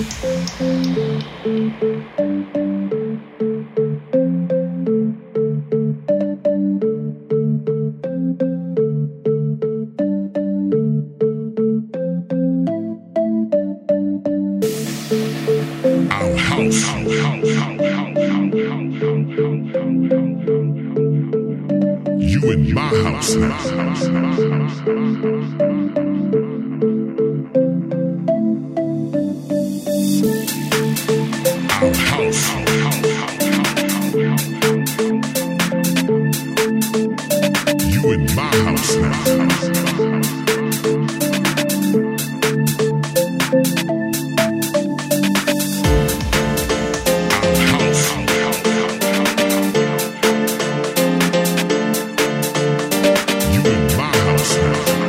You in my house. house now.